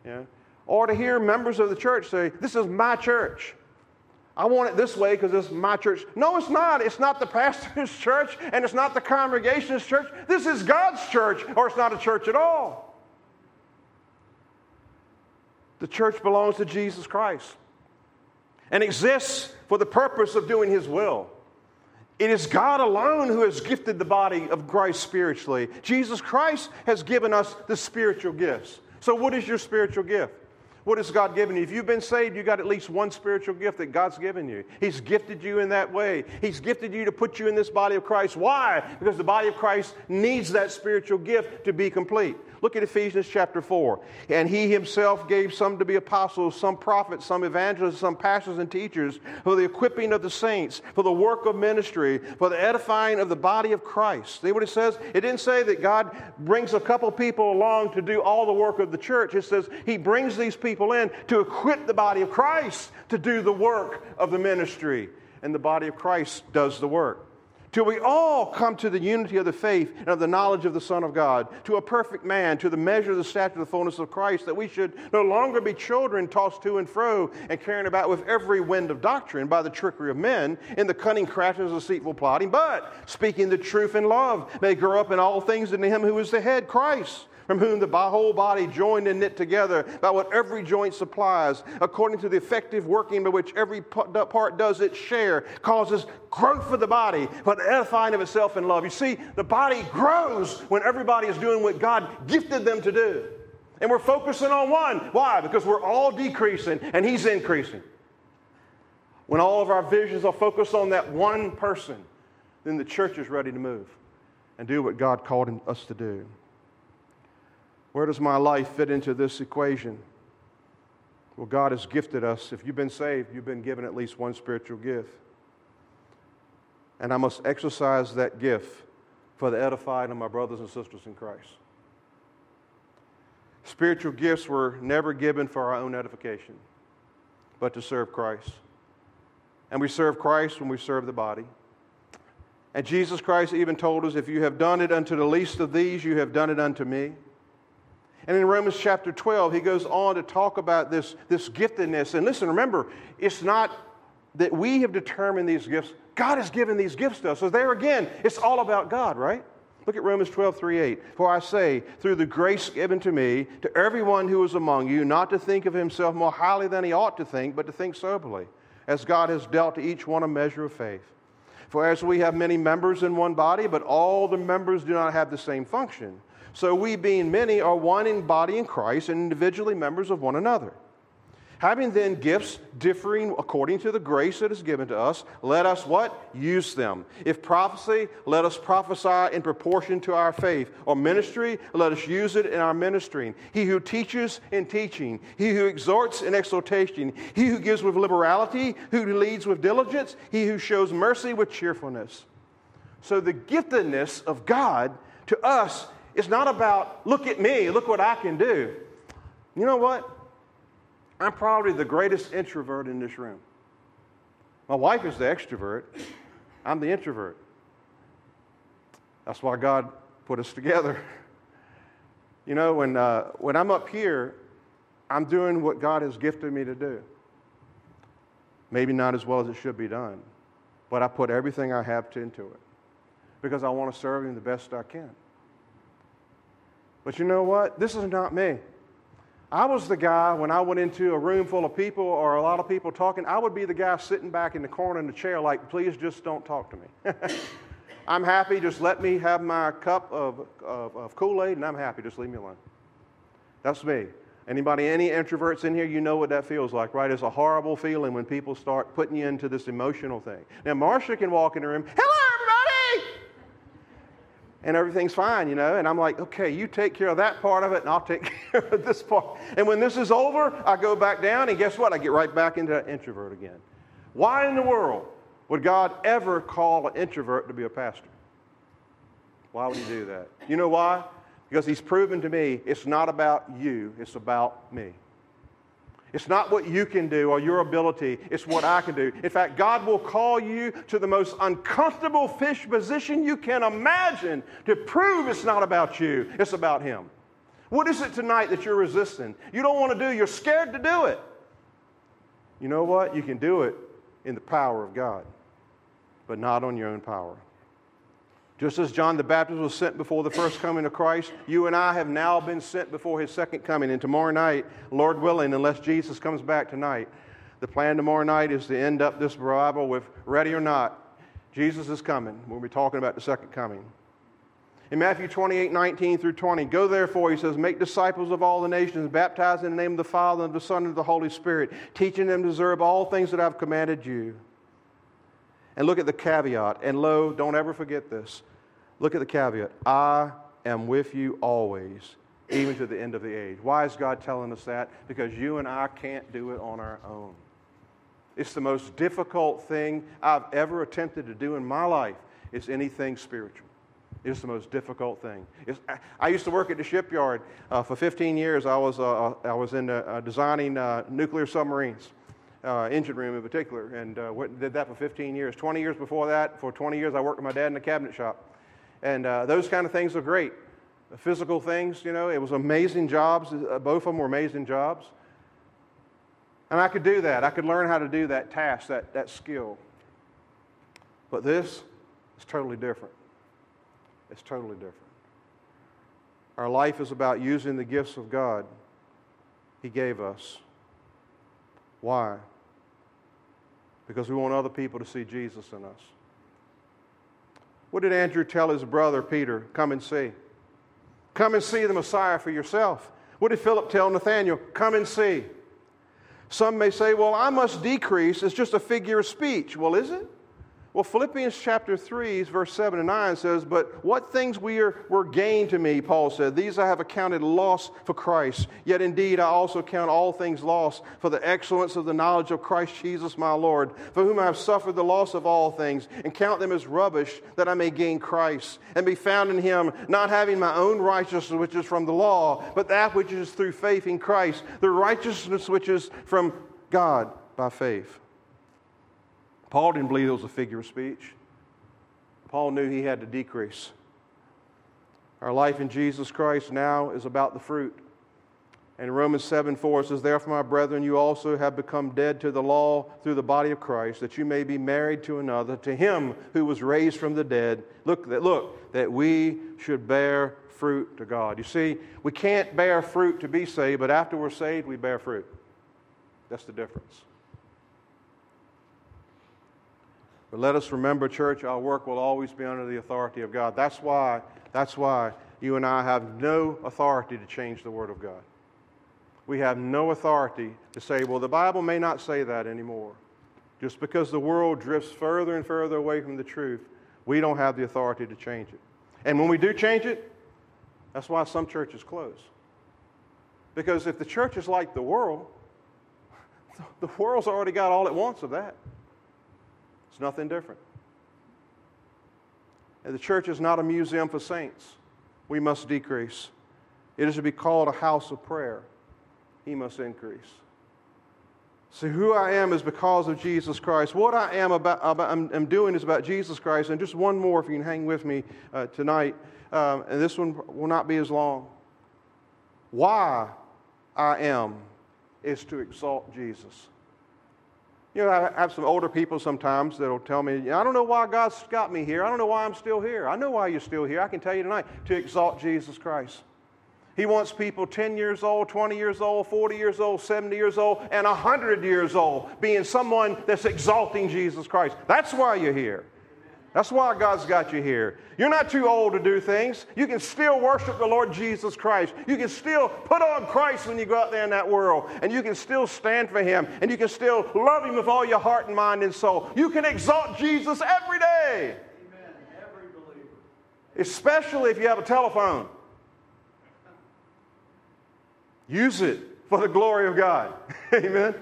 Yeah. Or to hear members of the church say, This is my church. I want it this way because it's my church. No, it's not. It's not the pastor's (laughs) church and it's not the congregation's church. This is God's church, or it's not a church at all. The church belongs to Jesus Christ and exists for the purpose of doing His will. It is God alone who has gifted the body of Christ spiritually. Jesus Christ has given us the spiritual gifts. So, what is your spiritual gift? What has God given you? If you've been saved, you've got at least one spiritual gift that God's given you. He's gifted you in that way. He's gifted you to put you in this body of Christ. Why? Because the body of Christ needs that spiritual gift to be complete. Look at Ephesians chapter 4. And he himself gave some to be apostles, some prophets, some evangelists, some pastors and teachers for the equipping of the saints, for the work of ministry, for the edifying of the body of Christ. See what it says? It didn't say that God brings a couple people along to do all the work of the church. It says he brings these people in to equip the body of Christ to do the work of the ministry. And the body of Christ does the work till we all come to the unity of the faith and of the knowledge of the Son of God, to a perfect man, to the measure of the stature of the fullness of Christ, that we should no longer be children tossed to and fro and carried about with every wind of doctrine by the trickery of men in the cunning craftiness of deceitful plotting, but speaking the truth in love may grow up in all things into him who is the head, Christ from whom the whole body joined and knit together by what every joint supplies, according to the effective working by which every part does its share, causes growth for the body, but the edifying of itself in love. You see, the body grows when everybody is doing what God gifted them to do. And we're focusing on one. Why? Because we're all decreasing and He's increasing. When all of our visions are focused on that one person, then the church is ready to move and do what God called us to do. Where does my life fit into this equation? Well, God has gifted us. If you've been saved, you've been given at least one spiritual gift. And I must exercise that gift for the edifying of my brothers and sisters in Christ. Spiritual gifts were never given for our own edification, but to serve Christ. And we serve Christ when we serve the body. And Jesus Christ even told us, If you have done it unto the least of these, you have done it unto me. And in Romans chapter 12, he goes on to talk about this, this giftedness. And listen, remember, it's not that we have determined these gifts. God has given these gifts to us. So there again, it's all about God, right? Look at Romans 12, 3, 8. For I say, through the grace given to me, to everyone who is among you, not to think of himself more highly than he ought to think, but to think soberly, as God has dealt to each one a measure of faith. For as we have many members in one body, but all the members do not have the same function. So we, being many, are one in body in Christ and individually members of one another. Having then gifts differing according to the grace that is given to us, let us what? Use them. If prophecy, let us prophesy in proportion to our faith. Or ministry, let us use it in our ministering. He who teaches in teaching, he who exhorts in exhortation, he who gives with liberality, who leads with diligence, he who shows mercy with cheerfulness. So the giftedness of God to us it's not about, look at me, look what I can do. You know what? I'm probably the greatest introvert in this room. My wife is the extrovert, I'm the introvert. That's why God put us together. (laughs) You know, when, uh, when I'm up here, I'm doing what God has gifted me to do. Maybe not as well as it should be done, but I put everything I have into it because I want to serve Him the best I can. But you know what? This is not me. I was the guy when I went into a room full of people or a lot of people talking, I would be the guy sitting back in the corner in the chair, like, please just don't talk to me. (laughs) I'm happy, just let me have my cup of, of, of Kool Aid and I'm happy, just leave me alone. That's me. Anybody, any introverts in here, you know what that feels like, right? It's a horrible feeling when people start putting you into this emotional thing. Now, Marcia can walk in the room, hello, and everything's fine, you know. And I'm like, okay, you take care of that part of it, and I'll take (laughs) care of this part. And when this is over, I go back down, and guess what? I get right back into introvert again. Why in the world would God ever call an introvert to be a pastor? Why would he do that? You know why? Because he's proven to me it's not about you, it's about me. It's not what you can do or your ability, it's what I can do. In fact, God will call you to the most uncomfortable fish position you can imagine to prove it's not about you, it's about Him. What is it tonight that you're resisting? You don't want to do, you're scared to do it. You know what? You can do it in the power of God, but not on your own power. Just as John the Baptist was sent before the first coming of Christ, you and I have now been sent before his second coming. And tomorrow night, Lord willing, unless Jesus comes back tonight, the plan tomorrow night is to end up this Bible with ready or not, Jesus is coming. We'll be talking about the second coming. In Matthew 28 19 through 20, go therefore, he says, make disciples of all the nations, baptize in the name of the Father and of the Son and of the Holy Spirit, teaching them to observe all things that I've commanded you. And look at the caveat. And lo, don't ever forget this. Look at the caveat I am with you always, even to the end of the age. Why is God telling us that? Because you and I can't do it on our own. It's the most difficult thing I've ever attempted to do in my life is anything spiritual. It's the most difficult thing. It's, I used to work at the shipyard uh, for 15 years. I was, uh, I was in uh, designing uh, nuclear submarines, uh, engine room in particular, and uh, did that for 15 years. 20 years before that, for 20 years, I worked with my dad in the cabinet shop. And uh, those kind of things are great. The physical things, you know, it was amazing jobs. Uh, both of them were amazing jobs. And I could do that. I could learn how to do that task, that, that skill. But this is totally different. It's totally different. Our life is about using the gifts of God He gave us. Why? Because we want other people to see Jesus in us. What did Andrew tell his brother Peter? Come and see. Come and see the Messiah for yourself. What did Philip tell Nathanael? Come and see. Some may say, well, I must decrease. It's just a figure of speech. Well, is it? Well, Philippians chapter 3, verse 7 and 9 says, But what things we are, were gain to me, Paul said, these I have accounted loss for Christ. Yet indeed I also count all things loss for the excellence of the knowledge of Christ Jesus my Lord, for whom I have suffered the loss of all things, and count them as rubbish, that I may gain Christ, and be found in him, not having my own righteousness which is from the law, but that which is through faith in Christ, the righteousness which is from God by faith. Paul didn't believe it was a figure of speech. Paul knew he had to decrease. Our life in Jesus Christ now is about the fruit. And Romans 7 4 says, Therefore, my brethren, you also have become dead to the law through the body of Christ, that you may be married to another, to him who was raised from the dead. Look, that, look, that we should bear fruit to God. You see, we can't bear fruit to be saved, but after we're saved, we bear fruit. That's the difference. But let us remember, church, our work will always be under the authority of God. That's why, that's why you and I have no authority to change the Word of God. We have no authority to say, well, the Bible may not say that anymore. Just because the world drifts further and further away from the truth, we don't have the authority to change it. And when we do change it, that's why some churches close. Because if the church is like the world, (laughs) the world's already got all it wants of that. Nothing different. And the church is not a museum for saints. We must decrease. It is to be called a house of prayer. He must increase. See, who I am is because of Jesus Christ. What I am about, about I'm, I'm, doing is about Jesus Christ. And just one more, if you can hang with me uh, tonight, um, and this one will not be as long. Why I am is to exalt Jesus. You know, I have some older people sometimes that'll tell me, I don't know why God's got me here. I don't know why I'm still here. I know why you're still here. I can tell you tonight to exalt Jesus Christ. He wants people 10 years old, 20 years old, 40 years old, 70 years old, and 100 years old being someone that's exalting Jesus Christ. That's why you're here. That's why God's got you here. You're not too old to do things. You can still worship the Lord Jesus Christ. You can still put on Christ when you go out there in that world. And you can still stand for Him. And you can still love Him with all your heart and mind and soul. You can exalt Jesus every day. Every believer. especially if you have a telephone. Use it for the glory of God. (laughs) Amen.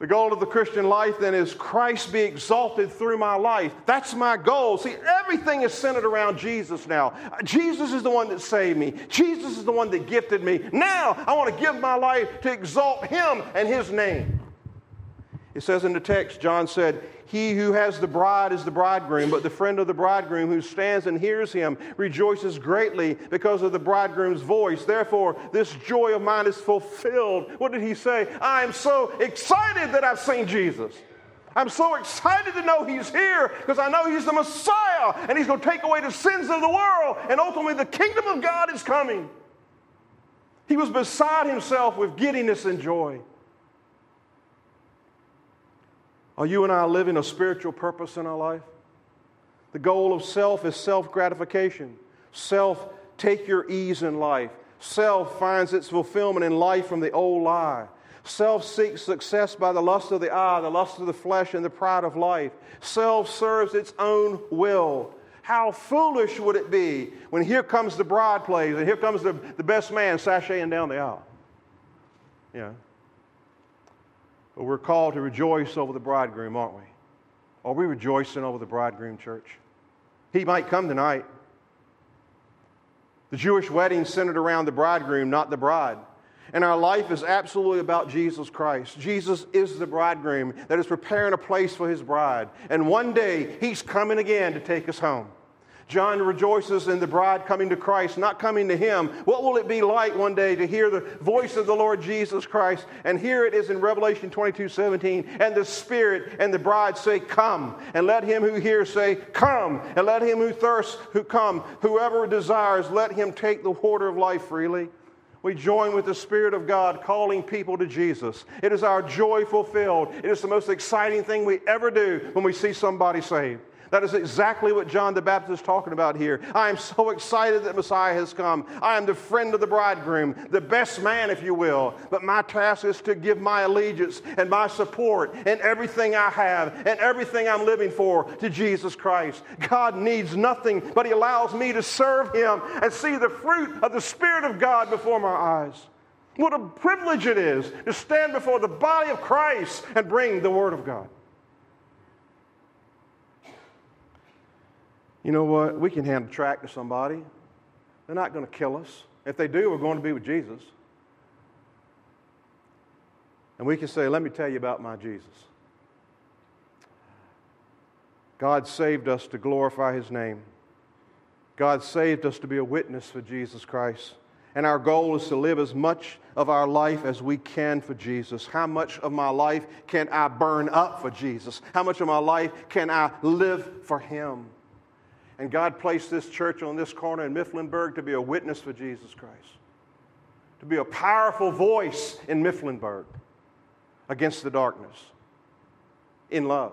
The goal of the Christian life then is Christ be exalted through my life. That's my goal. See, everything is centered around Jesus now. Jesus is the one that saved me, Jesus is the one that gifted me. Now I want to give my life to exalt Him and His name. It says in the text, John said, He who has the bride is the bridegroom, but the friend of the bridegroom who stands and hears him rejoices greatly because of the bridegroom's voice. Therefore, this joy of mine is fulfilled. What did he say? I am so excited that I've seen Jesus. I'm so excited to know he's here because I know he's the Messiah and he's going to take away the sins of the world and ultimately the kingdom of God is coming. He was beside himself with giddiness and joy. Are you and I living a spiritual purpose in our life? The goal of self is self gratification. Self, take your ease in life. Self finds its fulfillment in life from the old lie. Self seeks success by the lust of the eye, the lust of the flesh, and the pride of life. Self serves its own will. How foolish would it be when here comes the bride plays and here comes the, the best man sashaying down the aisle? Yeah. But we're called to rejoice over the bridegroom, aren't we? Are we rejoicing over the bridegroom, church? He might come tonight. The Jewish wedding centered around the bridegroom, not the bride. And our life is absolutely about Jesus Christ. Jesus is the bridegroom that is preparing a place for his bride. And one day, he's coming again to take us home. John rejoices in the bride coming to Christ, not coming to him. What will it be like one day to hear the voice of the Lord Jesus Christ? And here it is in Revelation 22 17. And the Spirit and the bride say, Come. And let him who hears say, Come. And let him who thirsts who come. Whoever desires, let him take the water of life freely. We join with the Spirit of God calling people to Jesus. It is our joy fulfilled. It is the most exciting thing we ever do when we see somebody saved. That is exactly what John the Baptist is talking about here. I am so excited that Messiah has come. I am the friend of the bridegroom, the best man, if you will. But my task is to give my allegiance and my support and everything I have and everything I'm living for to Jesus Christ. God needs nothing, but He allows me to serve Him and see the fruit of the Spirit of God before my eyes. What a privilege it is to stand before the body of Christ and bring the Word of God. You know what? We can hand a tract to somebody. They're not going to kill us. If they do, we're going to be with Jesus. And we can say, Let me tell you about my Jesus. God saved us to glorify his name. God saved us to be a witness for Jesus Christ. And our goal is to live as much of our life as we can for Jesus. How much of my life can I burn up for Jesus? How much of my life can I live for him? And God placed this church on this corner in Mifflinburg to be a witness for Jesus Christ, to be a powerful voice in Mifflinburg against the darkness in love.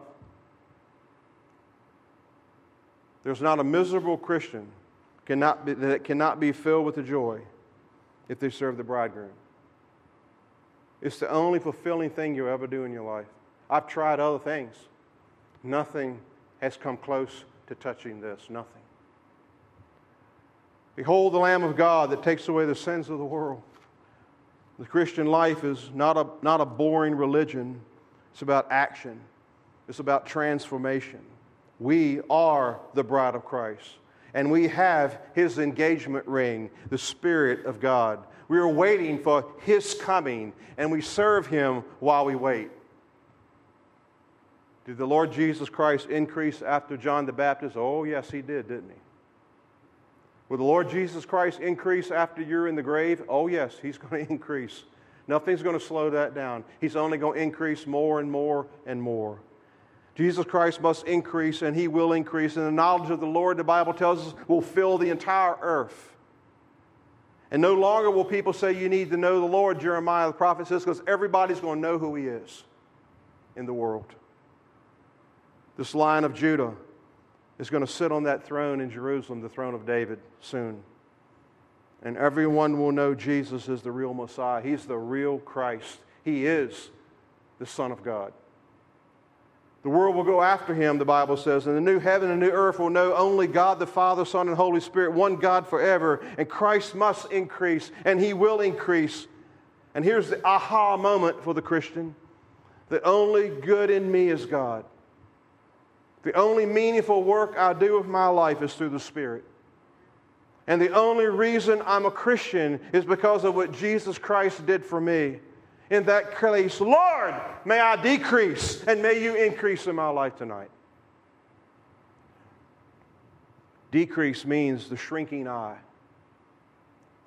There's not a miserable Christian cannot be, that cannot be filled with the joy if they serve the bridegroom. It's the only fulfilling thing you'll ever do in your life. I've tried other things. Nothing has come close to touching this? Nothing. Behold the Lamb of God that takes away the sins of the world. The Christian life is not a, not a boring religion, it's about action, it's about transformation. We are the bride of Christ, and we have his engagement ring, the Spirit of God. We are waiting for his coming, and we serve him while we wait. Did the Lord Jesus Christ increase after John the Baptist? Oh, yes, he did, didn't he? Will the Lord Jesus Christ increase after you're in the grave? Oh, yes, he's (laughs) going to increase. Nothing's going to slow that down. He's only going to increase more and more and more. Jesus Christ must increase, and he will increase. And the knowledge of the Lord, the Bible tells us, will fill the entire earth. And no longer will people say you need to know the Lord, Jeremiah the prophet says, because everybody's going to know who he is in the world. This line of Judah is going to sit on that throne in Jerusalem, the throne of David, soon. And everyone will know Jesus is the real Messiah. He's the real Christ. He is the Son of God. The world will go after him, the Bible says, and the new heaven and new earth will know only God the Father, Son, and Holy Spirit, one God forever. And Christ must increase, and he will increase. And here's the aha moment for the Christian the only good in me is God. The only meaningful work I do with my life is through the Spirit. And the only reason I'm a Christian is because of what Jesus Christ did for me in that case, Lord, may I decrease and may you increase in my life tonight. Decrease means the shrinking eye.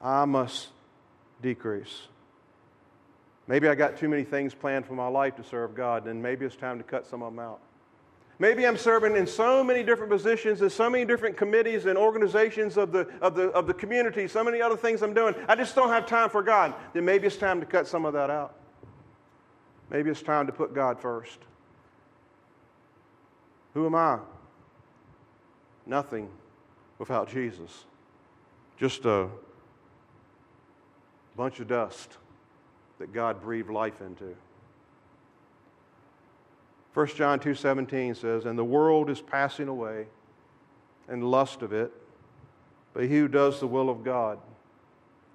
I must decrease. Maybe I got too many things planned for my life to serve God, and maybe it's time to cut some of them out. Maybe I'm serving in so many different positions and so many different committees and organizations of the, of, the, of the community, so many other things I'm doing. I just don't have time for God. Then maybe it's time to cut some of that out. Maybe it's time to put God first. Who am I? Nothing without Jesus. Just a bunch of dust that God breathed life into. 1 John 2:17 says, "And the world is passing away and lust of it, but he who does the will of God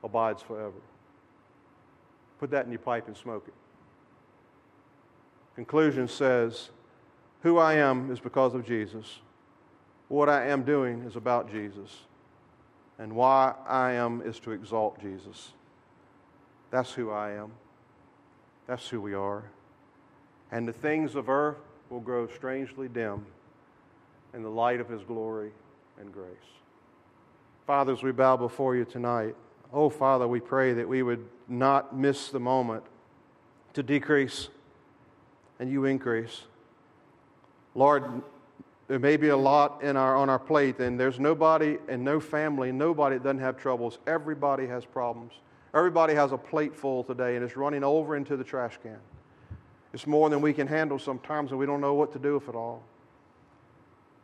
abides forever." Put that in your pipe and smoke it. Conclusion says, "Who I am is because of Jesus. What I am doing is about Jesus. And why I am is to exalt Jesus." That's who I am. That's who we are and the things of earth will grow strangely dim in the light of his glory and grace. Father, as we bow before you tonight, oh, Father, we pray that we would not miss the moment to decrease and you increase. Lord, there may be a lot in our, on our plate, and there's nobody and no family, nobody that doesn't have troubles. Everybody has problems. Everybody has a plate full today, and it's running over into the trash can. It's more than we can handle sometimes, and we don't know what to do with it all.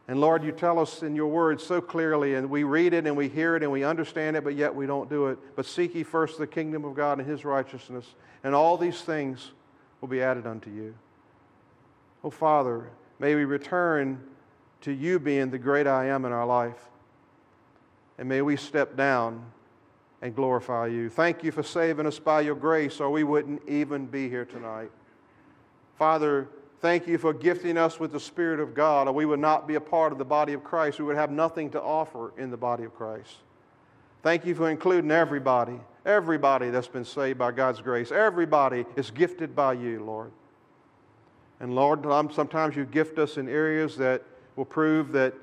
And Lord, you tell us in your word so clearly, and we read it and we hear it and we understand it, but yet we don't do it. But seek ye first the kingdom of God and his righteousness, and all these things will be added unto you. Oh, Father, may we return to you being the great I am in our life. And may we step down and glorify you. Thank you for saving us by your grace, or we wouldn't even be here tonight. Father, thank you for gifting us with the Spirit of God, or we would not be a part of the body of Christ. We would have nothing to offer in the body of Christ. Thank you for including everybody, everybody that's been saved by God's grace. Everybody is gifted by you, Lord. And Lord, sometimes you gift us in areas that will prove that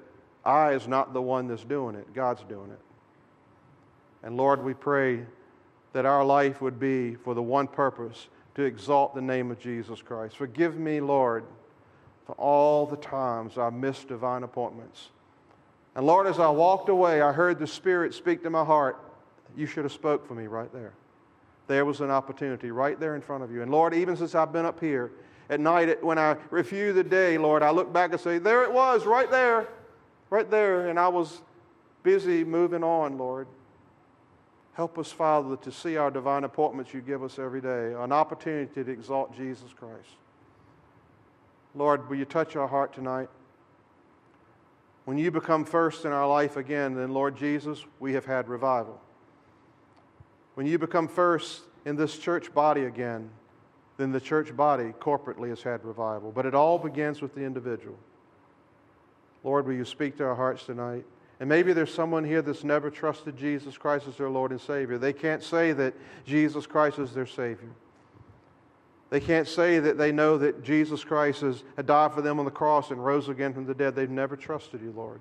I is not the one that's doing it, God's doing it. And Lord, we pray that our life would be for the one purpose to exalt the name of Jesus Christ. Forgive me, Lord, for all the times I missed divine appointments. And Lord, as I walked away, I heard the Spirit speak to my heart. You should have spoke for me right there. There was an opportunity right there in front of you. And Lord, even since I've been up here at night, when I review the day, Lord, I look back and say, there it was, right there, right there. And I was busy moving on, Lord. Help us, Father, to see our divine appointments you give us every day, an opportunity to exalt Jesus Christ. Lord, will you touch our heart tonight? When you become first in our life again, then, Lord Jesus, we have had revival. When you become first in this church body again, then the church body corporately has had revival. But it all begins with the individual. Lord, will you speak to our hearts tonight? And maybe there's someone here that's never trusted Jesus Christ as their Lord and Savior. They can't say that Jesus Christ is their Savior. They can't say that they know that Jesus Christ has died for them on the cross and rose again from the dead. They've never trusted you, Lord.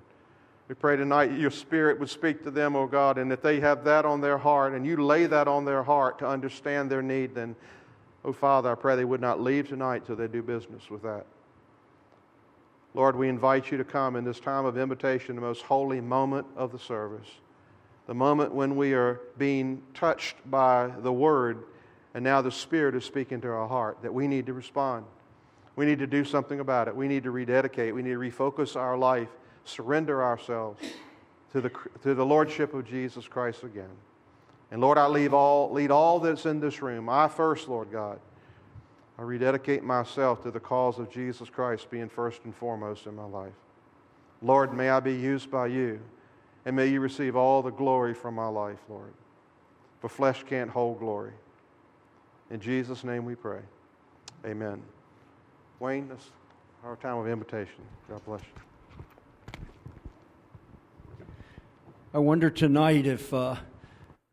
We pray tonight your Spirit would speak to them, O oh God, and if they have that on their heart and you lay that on their heart to understand their need, then, oh Father, I pray they would not leave tonight till they do business with that. Lord, we invite you to come in this time of invitation, the most holy moment of the service, the moment when we are being touched by the Word, and now the Spirit is speaking to our heart that we need to respond. We need to do something about it. We need to rededicate. We need to refocus our life, surrender ourselves to the, to the Lordship of Jesus Christ again. And Lord, I leave all, lead all that's in this room. I first, Lord God. I rededicate myself to the cause of Jesus Christ being first and foremost in my life. Lord, may I be used by you, and may you receive all the glory from my life, Lord. For flesh can't hold glory. In Jesus' name we pray. Amen. Wayne, this is our time of invitation. God bless you. I wonder tonight if, uh,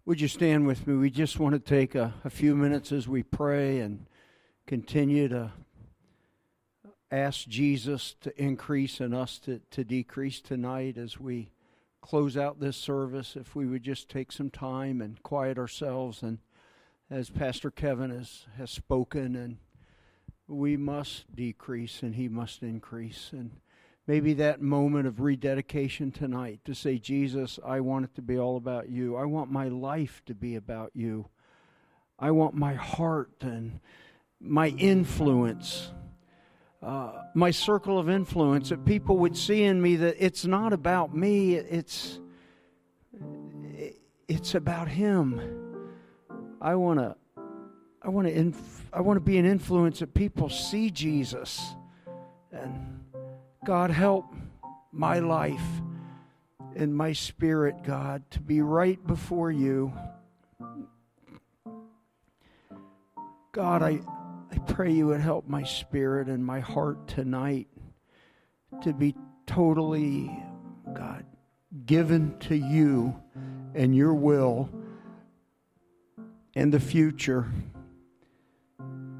would you stand with me? We just want to take a, a few minutes as we pray and continue to ask Jesus to increase and us to, to decrease tonight as we close out this service. If we would just take some time and quiet ourselves, and as Pastor Kevin has, has spoken, and we must decrease and he must increase. And maybe that moment of rededication tonight to say, Jesus, I want it to be all about you. I want my life to be about you. I want my heart and my influence, uh, my circle of influence, that people would see in me that it's not about me, it's, it's about Him. I want to. I want to I want to be an influence that people see Jesus. And God help my life and my spirit, God, to be right before you. God, I pray you would help my spirit and my heart tonight to be totally, God, given to you and your will and the future.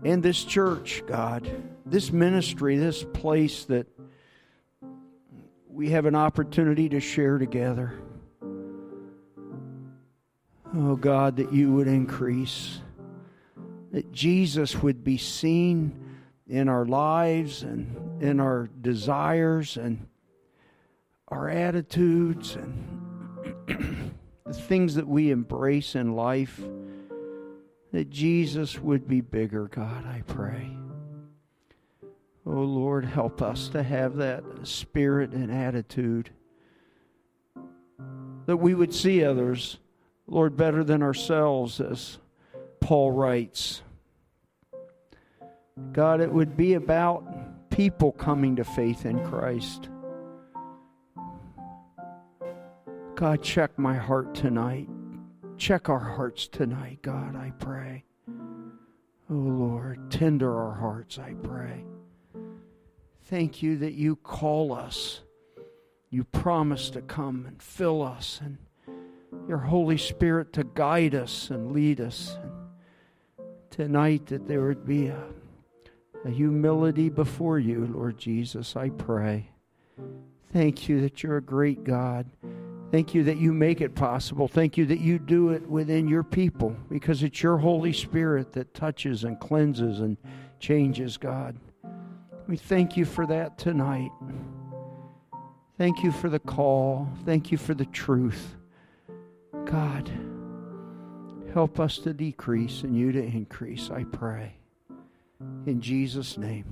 And this church, God, this ministry, this place that we have an opportunity to share together. Oh God, that you would increase that Jesus would be seen in our lives and in our desires and our attitudes and (clears throat) the things that we embrace in life, that Jesus would be bigger, God, I pray. Oh Lord, help us to have that spirit and attitude. That we would see others, Lord, better than ourselves as Paul writes. God, it would be about people coming to faith in Christ. God, check my heart tonight. Check our hearts tonight, God, I pray. Oh Lord, tender our hearts, I pray. Thank you that you call us. You promise to come and fill us and your Holy Spirit to guide us and lead us. Tonight that there would be a, a humility before you, Lord Jesus, I pray. Thank you that you're a great God. Thank you that you make it possible. Thank you that you do it within your people because it's your Holy Spirit that touches and cleanses and changes, God. We thank you for that tonight. Thank you for the call. Thank you for the truth. God. Help us to decrease and you to increase, I pray. In Jesus' name,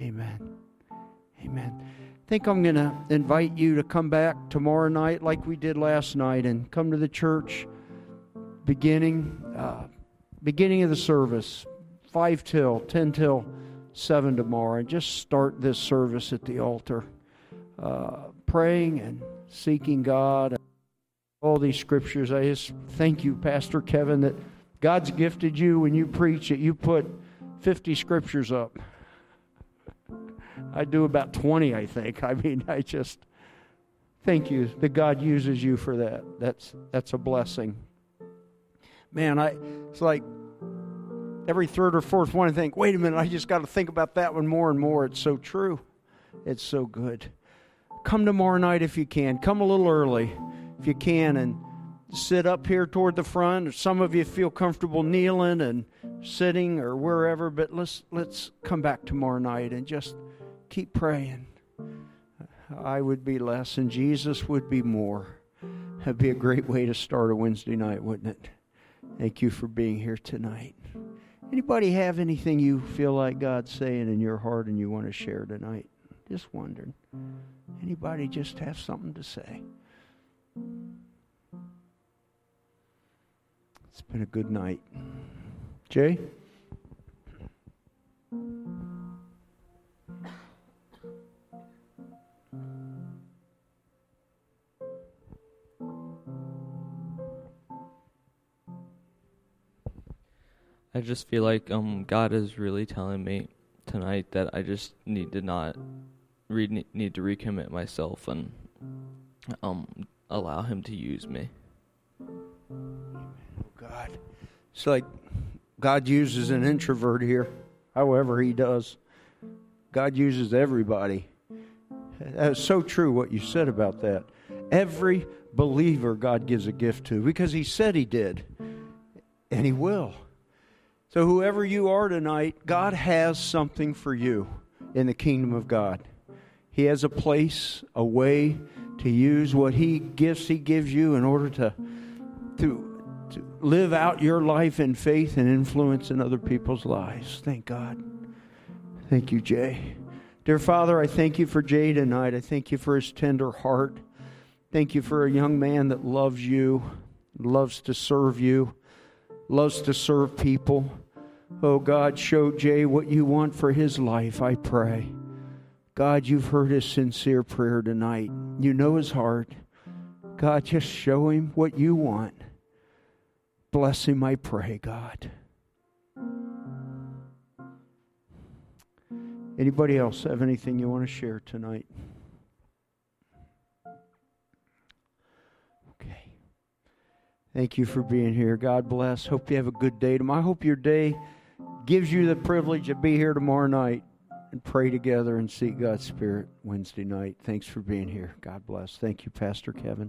amen. Amen. I think I'm going to invite you to come back tomorrow night like we did last night and come to the church beginning uh, beginning of the service 5 till 10 till 7 tomorrow and just start this service at the altar uh, praying and seeking god all these scriptures. I just thank you, Pastor Kevin, that God's gifted you when you preach that you put 50 scriptures up. I do about 20, I think. I mean, I just thank you that God uses you for that. That's that's a blessing. Man, I it's like every third or fourth one I think, wait a minute, I just got to think about that one more and more. It's so true. It's so good. Come tomorrow night if you can. Come a little early if you can, and sit up here toward the front. or Some of you feel comfortable kneeling and sitting or wherever, but let's let's come back tomorrow night and just keep praying. I would be less and Jesus would be more. That'd be a great way to start a Wednesday night, wouldn't it? Thank you for being here tonight. Anybody have anything you feel like God's saying in your heart and you want to share tonight? Just wondering. Anybody just have something to say? It's been a good night. Jay? I just feel like um God is really telling me tonight that I just need to not re- need to recommit myself and um allow him to use me. Oh, God. It's like God uses an introvert here, however, He does. God uses everybody. That's so true what you said about that. Every believer God gives a gift to because He said He did, and He will. So, whoever you are tonight, God has something for you in the kingdom of God. He has a place, a way to use what He gifts He gives you in order to, to, to live out your life in faith and influence in other people's lives. Thank God. Thank you, Jay. Dear Father, I thank you for Jay tonight. I thank you for his tender heart. Thank you for a young man that loves you, loves to serve you, loves to serve people. Oh God, show Jay what you want for his life, I pray. God, you've heard his sincere prayer tonight. You know his heart. God, just show him what you want. Bless him, I pray, God. Anybody else have anything you want to share tonight? Okay. Thank you for being here. God bless. Hope you have a good day tomorrow. I hope your day gives you the privilege to be here tomorrow night and pray together and seek God's Spirit Wednesday night. Thanks for being here. God bless. Thank you, Pastor Kevin.